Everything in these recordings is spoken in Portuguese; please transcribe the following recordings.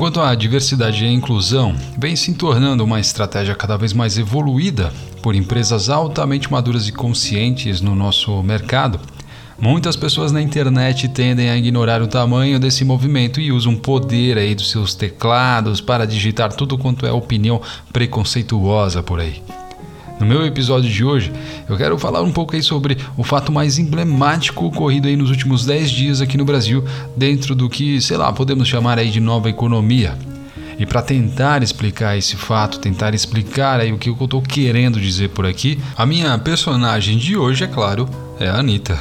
Enquanto a diversidade e a inclusão vem se tornando uma estratégia cada vez mais evoluída por empresas altamente maduras e conscientes no nosso mercado, muitas pessoas na internet tendem a ignorar o tamanho desse movimento e usam o poder aí dos seus teclados para digitar tudo quanto é opinião preconceituosa por aí. No meu episódio de hoje, eu quero falar um pouco aí sobre o fato mais emblemático ocorrido aí nos últimos 10 dias aqui no Brasil, dentro do que, sei lá, podemos chamar aí de nova economia. E para tentar explicar esse fato, tentar explicar aí o que eu estou querendo dizer por aqui, a minha personagem de hoje, é claro, é a Anitta.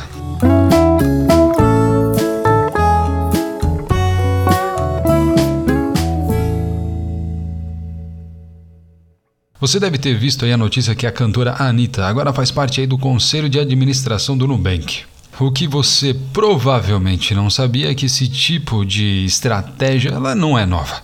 Você deve ter visto aí a notícia que a cantora Anitta agora faz parte aí do conselho de administração do Nubank. O que você provavelmente não sabia é que esse tipo de estratégia ela não é nova.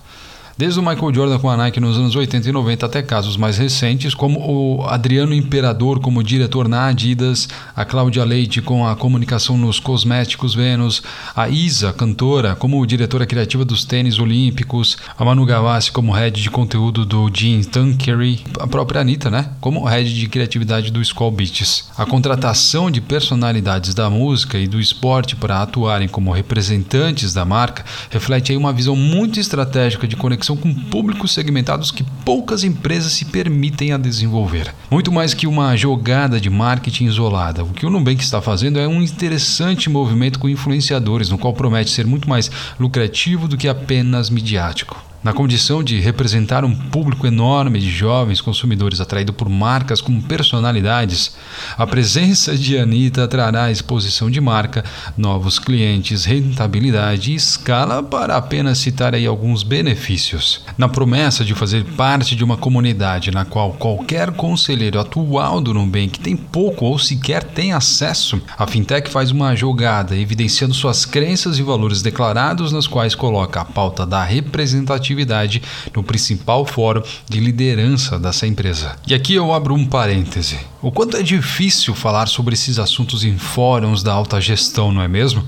Desde o Michael Jordan com a Nike nos anos 80 e 90 até casos mais recentes, como o Adriano Imperador como diretor na Adidas, a Cláudia Leite com a comunicação nos cosméticos Vênus, a Isa, cantora, como diretora criativa dos tênis olímpicos, a Manu Gavassi como head de conteúdo do Jean Tankery, a própria Anitta, né, como head de criatividade do Skull Beats. A contratação de personalidades da música e do esporte para atuarem como representantes da marca reflete aí uma visão muito estratégica de conexão conexão com públicos segmentados que poucas empresas se permitem a desenvolver. Muito mais que uma jogada de marketing isolada, o que o Nubank está fazendo é um interessante movimento com influenciadores, no qual promete ser muito mais lucrativo do que apenas midiático. Na condição de representar um público enorme de jovens consumidores atraído por marcas com personalidades, a presença de Anitta trará exposição de marca, novos clientes, rentabilidade e escala para apenas citar aí alguns benefícios. Na promessa de fazer parte de uma comunidade na qual qualquer conselheiro atual do Nubank tem pouco ou sequer tem acesso, a fintech faz uma jogada evidenciando suas crenças e valores declarados nas quais coloca a pauta da representatividade atividade no principal fórum de liderança dessa empresa. E aqui eu abro um parêntese. O quanto é difícil falar sobre esses assuntos em fóruns da alta gestão, não é mesmo?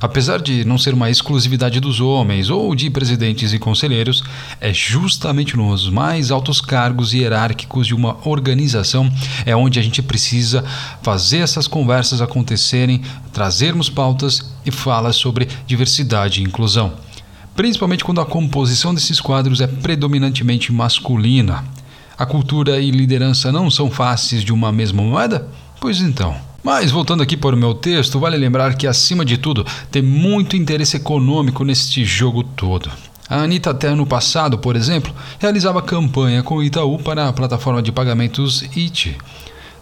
Apesar de não ser uma exclusividade dos homens ou de presidentes e conselheiros, é justamente nos mais altos cargos hierárquicos de uma organização é onde a gente precisa fazer essas conversas acontecerem, trazermos pautas e falas sobre diversidade e inclusão principalmente quando a composição desses quadros é predominantemente masculina. A cultura e liderança não são faces de uma mesma moeda? Pois então. Mas voltando aqui para o meu texto, vale lembrar que, acima de tudo, tem muito interesse econômico neste jogo todo. A Anitta até no passado, por exemplo, realizava campanha com o Itaú para a plataforma de pagamentos IT.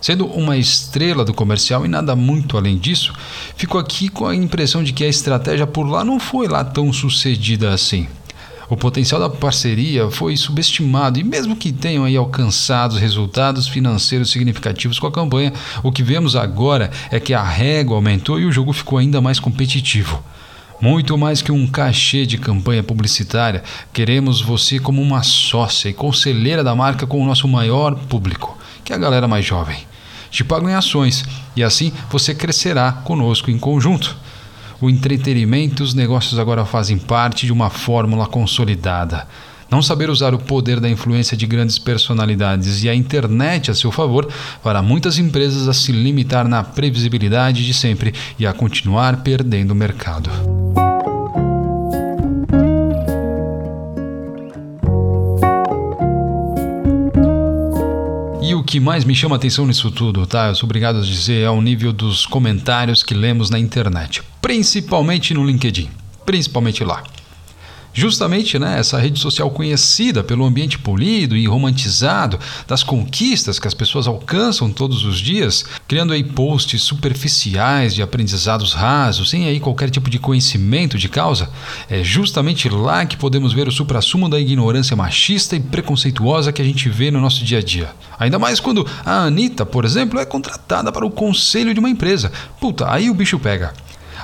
Sendo uma estrela do comercial e nada muito além disso, fico aqui com a impressão de que a estratégia por lá não foi lá tão sucedida assim. O potencial da parceria foi subestimado e mesmo que tenham aí alcançado resultados financeiros significativos com a campanha, o que vemos agora é que a régua aumentou e o jogo ficou ainda mais competitivo. Muito mais que um cachê de campanha publicitária, queremos você como uma sócia e conselheira da marca com o nosso maior público, que é a galera mais jovem te pagam em ações e assim você crescerá conosco em conjunto. O entretenimento e os negócios agora fazem parte de uma fórmula consolidada. Não saber usar o poder da influência de grandes personalidades e a internet a seu favor fará muitas empresas a se limitar na previsibilidade de sempre e a continuar perdendo o mercado. Que mais me chama atenção nisso tudo, tá? Eu sou obrigado a dizer, é o nível dos comentários que lemos na internet, principalmente no LinkedIn, principalmente lá. Justamente né, essa rede social conhecida pelo ambiente polido e romantizado das conquistas que as pessoas alcançam todos os dias, criando aí posts superficiais de aprendizados rasos, sem aí qualquer tipo de conhecimento de causa, é justamente lá que podemos ver o suprassumo da ignorância machista e preconceituosa que a gente vê no nosso dia a dia. Ainda mais quando a Anitta, por exemplo, é contratada para o conselho de uma empresa. Puta, aí o bicho pega.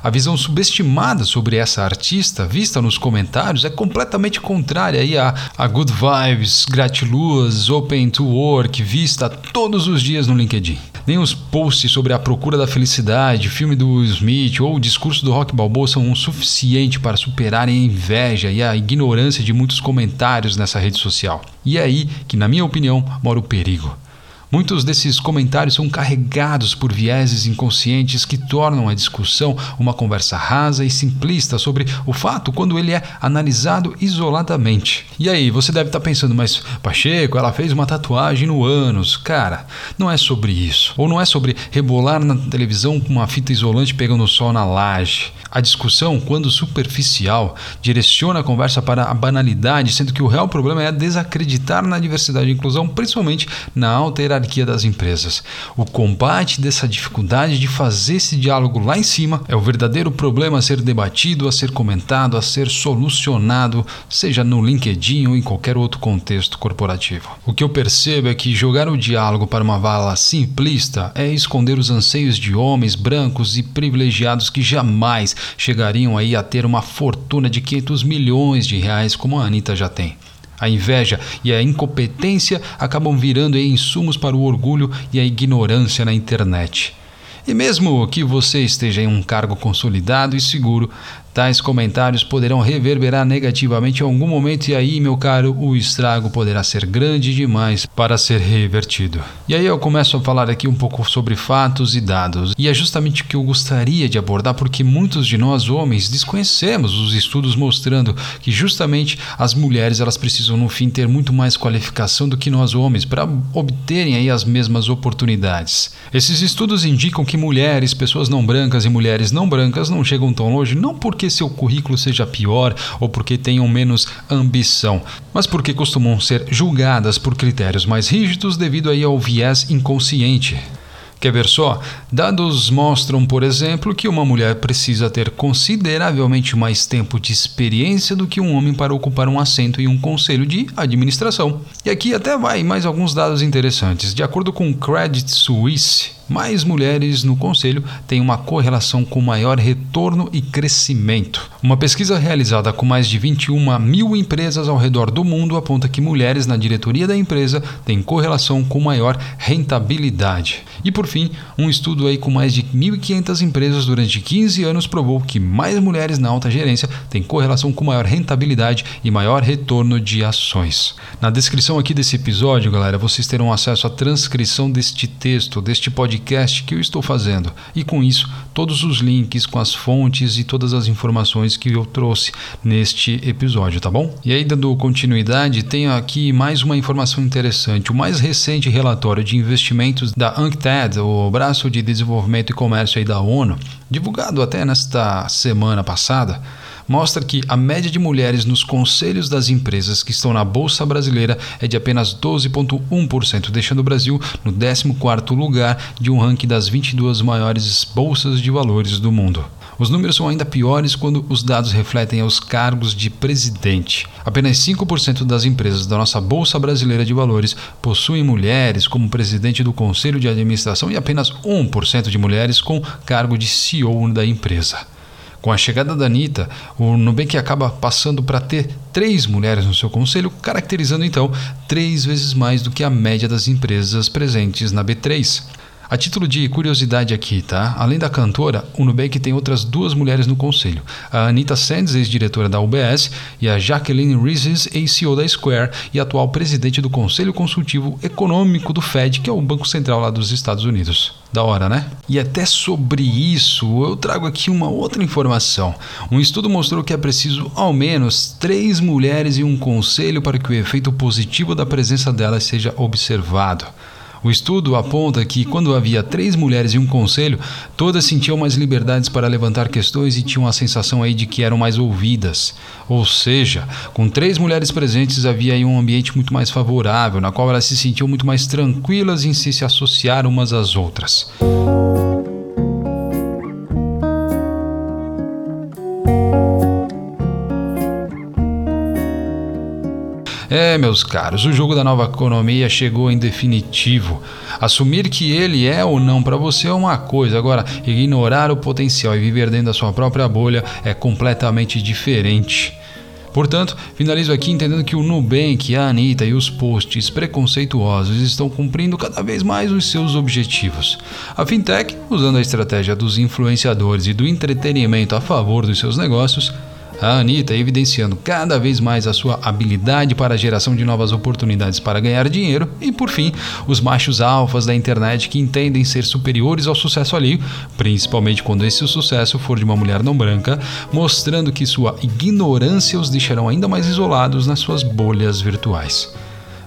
A visão subestimada sobre essa artista, vista nos comentários, é completamente contrária aí a, a good vibes, gratiluz, open to work, vista todos os dias no LinkedIn. Nem os posts sobre a procura da felicidade, filme do Smith ou o discurso do Rock Balboa são o suficiente para superarem a inveja e a ignorância de muitos comentários nessa rede social. E é aí que, na minha opinião, mora o perigo. Muitos desses comentários são carregados por vieses inconscientes que tornam a discussão uma conversa rasa e simplista sobre o fato quando ele é analisado isoladamente. E aí, você deve estar pensando, mas Pacheco, ela fez uma tatuagem no ânus. Cara, não é sobre isso. Ou não é sobre rebolar na televisão com uma fita isolante pegando sol na laje. A discussão, quando superficial, direciona a conversa para a banalidade, sendo que o real problema é desacreditar na diversidade e inclusão, principalmente na alta hierarquia das empresas. O combate dessa dificuldade de fazer esse diálogo lá em cima é o verdadeiro problema a ser debatido, a ser comentado, a ser solucionado, seja no LinkedIn ou em qualquer outro contexto corporativo. O que eu percebo é que jogar o diálogo para uma vala simplista é esconder os anseios de homens brancos e privilegiados que jamais chegariam aí a ter uma fortuna de 500 milhões de reais como a Anitta já tem. A inveja e a incompetência acabam virando insumos para o orgulho e a ignorância na internet. E mesmo que você esteja em um cargo consolidado e seguro, Tais comentários poderão reverberar negativamente em algum momento, e aí, meu caro, o estrago poderá ser grande demais para ser revertido. E aí eu começo a falar aqui um pouco sobre fatos e dados, e é justamente o que eu gostaria de abordar, porque muitos de nós homens desconhecemos os estudos mostrando que justamente as mulheres elas precisam no fim ter muito mais qualificação do que nós homens para obterem aí as mesmas oportunidades. Esses estudos indicam que mulheres, pessoas não brancas e mulheres não brancas não chegam tão longe não porque seu currículo seja pior ou porque tenham menos ambição, mas porque costumam ser julgadas por critérios mais rígidos devido aí ao viés inconsciente. Quer ver só? Dados mostram, por exemplo, que uma mulher precisa ter consideravelmente mais tempo de experiência do que um homem para ocupar um assento em um conselho de administração. E aqui até vai mais alguns dados interessantes. De acordo com o Credit Suisse, mais mulheres no conselho têm uma correlação com maior retorno e crescimento. Uma pesquisa realizada com mais de 21 mil empresas ao redor do mundo aponta que mulheres na diretoria da empresa têm correlação com maior rentabilidade. E por fim, um estudo aí com mais de 1.500 empresas durante 15 anos provou que mais mulheres na alta gerência têm correlação com maior rentabilidade e maior retorno de ações. Na descrição aqui desse episódio, galera, vocês terão acesso à transcrição deste texto, deste podcast podcast que eu estou fazendo. E com isso, todos os links com as fontes e todas as informações que eu trouxe neste episódio, tá bom? E aí, dando continuidade, tenho aqui mais uma informação interessante. O mais recente relatório de investimentos da UNCTAD, o braço de desenvolvimento e comércio da ONU, divulgado até nesta semana passada, mostra que a média de mulheres nos conselhos das empresas que estão na Bolsa Brasileira é de apenas 12,1%, deixando o Brasil no 14º lugar de um ranking das 22 maiores bolsas de valores do mundo. Os números são ainda piores quando os dados refletem os cargos de presidente. Apenas 5% das empresas da nossa Bolsa Brasileira de Valores possuem mulheres como presidente do conselho de administração e apenas 1% de mulheres com cargo de CEO da empresa. Com a chegada da Anitta, o Nubank acaba passando para ter três mulheres no seu conselho, caracterizando então três vezes mais do que a média das empresas presentes na B3. A título de curiosidade aqui, tá? Além da cantora, o Nubank tem outras duas mulheres no conselho. A Anita Sands, ex-diretora da UBS, e a Jacqueline Reeses, ex-CEO da Square e atual presidente do Conselho Consultivo Econômico do Fed, que é o Banco Central lá dos Estados Unidos. Da hora, né? E até sobre isso, eu trago aqui uma outra informação. Um estudo mostrou que é preciso ao menos três mulheres em um conselho para que o efeito positivo da presença delas seja observado. O estudo aponta que, quando havia três mulheres em um conselho, todas sentiam mais liberdades para levantar questões e tinham a sensação aí de que eram mais ouvidas. Ou seja, com três mulheres presentes havia aí um ambiente muito mais favorável, na qual elas se sentiam muito mais tranquilas em se associar umas às outras. É, meus caros, o jogo da nova economia chegou em definitivo. Assumir que ele é ou não para você é uma coisa, agora ignorar o potencial e viver dentro da sua própria bolha é completamente diferente. Portanto, finalizo aqui entendendo que o Nubank, a Anitta e os posts preconceituosos estão cumprindo cada vez mais os seus objetivos. A fintech, usando a estratégia dos influenciadores e do entretenimento a favor dos seus negócios, a Anitta evidenciando cada vez mais a sua habilidade para a geração de novas oportunidades para ganhar dinheiro, e por fim, os machos alfas da internet que entendem ser superiores ao sucesso alheio, principalmente quando esse sucesso for de uma mulher não branca, mostrando que sua ignorância os deixarão ainda mais isolados nas suas bolhas virtuais.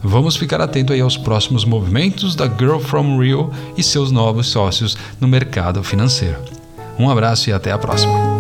Vamos ficar atento aí aos próximos movimentos da Girl from Rio e seus novos sócios no mercado financeiro. Um abraço e até a próxima.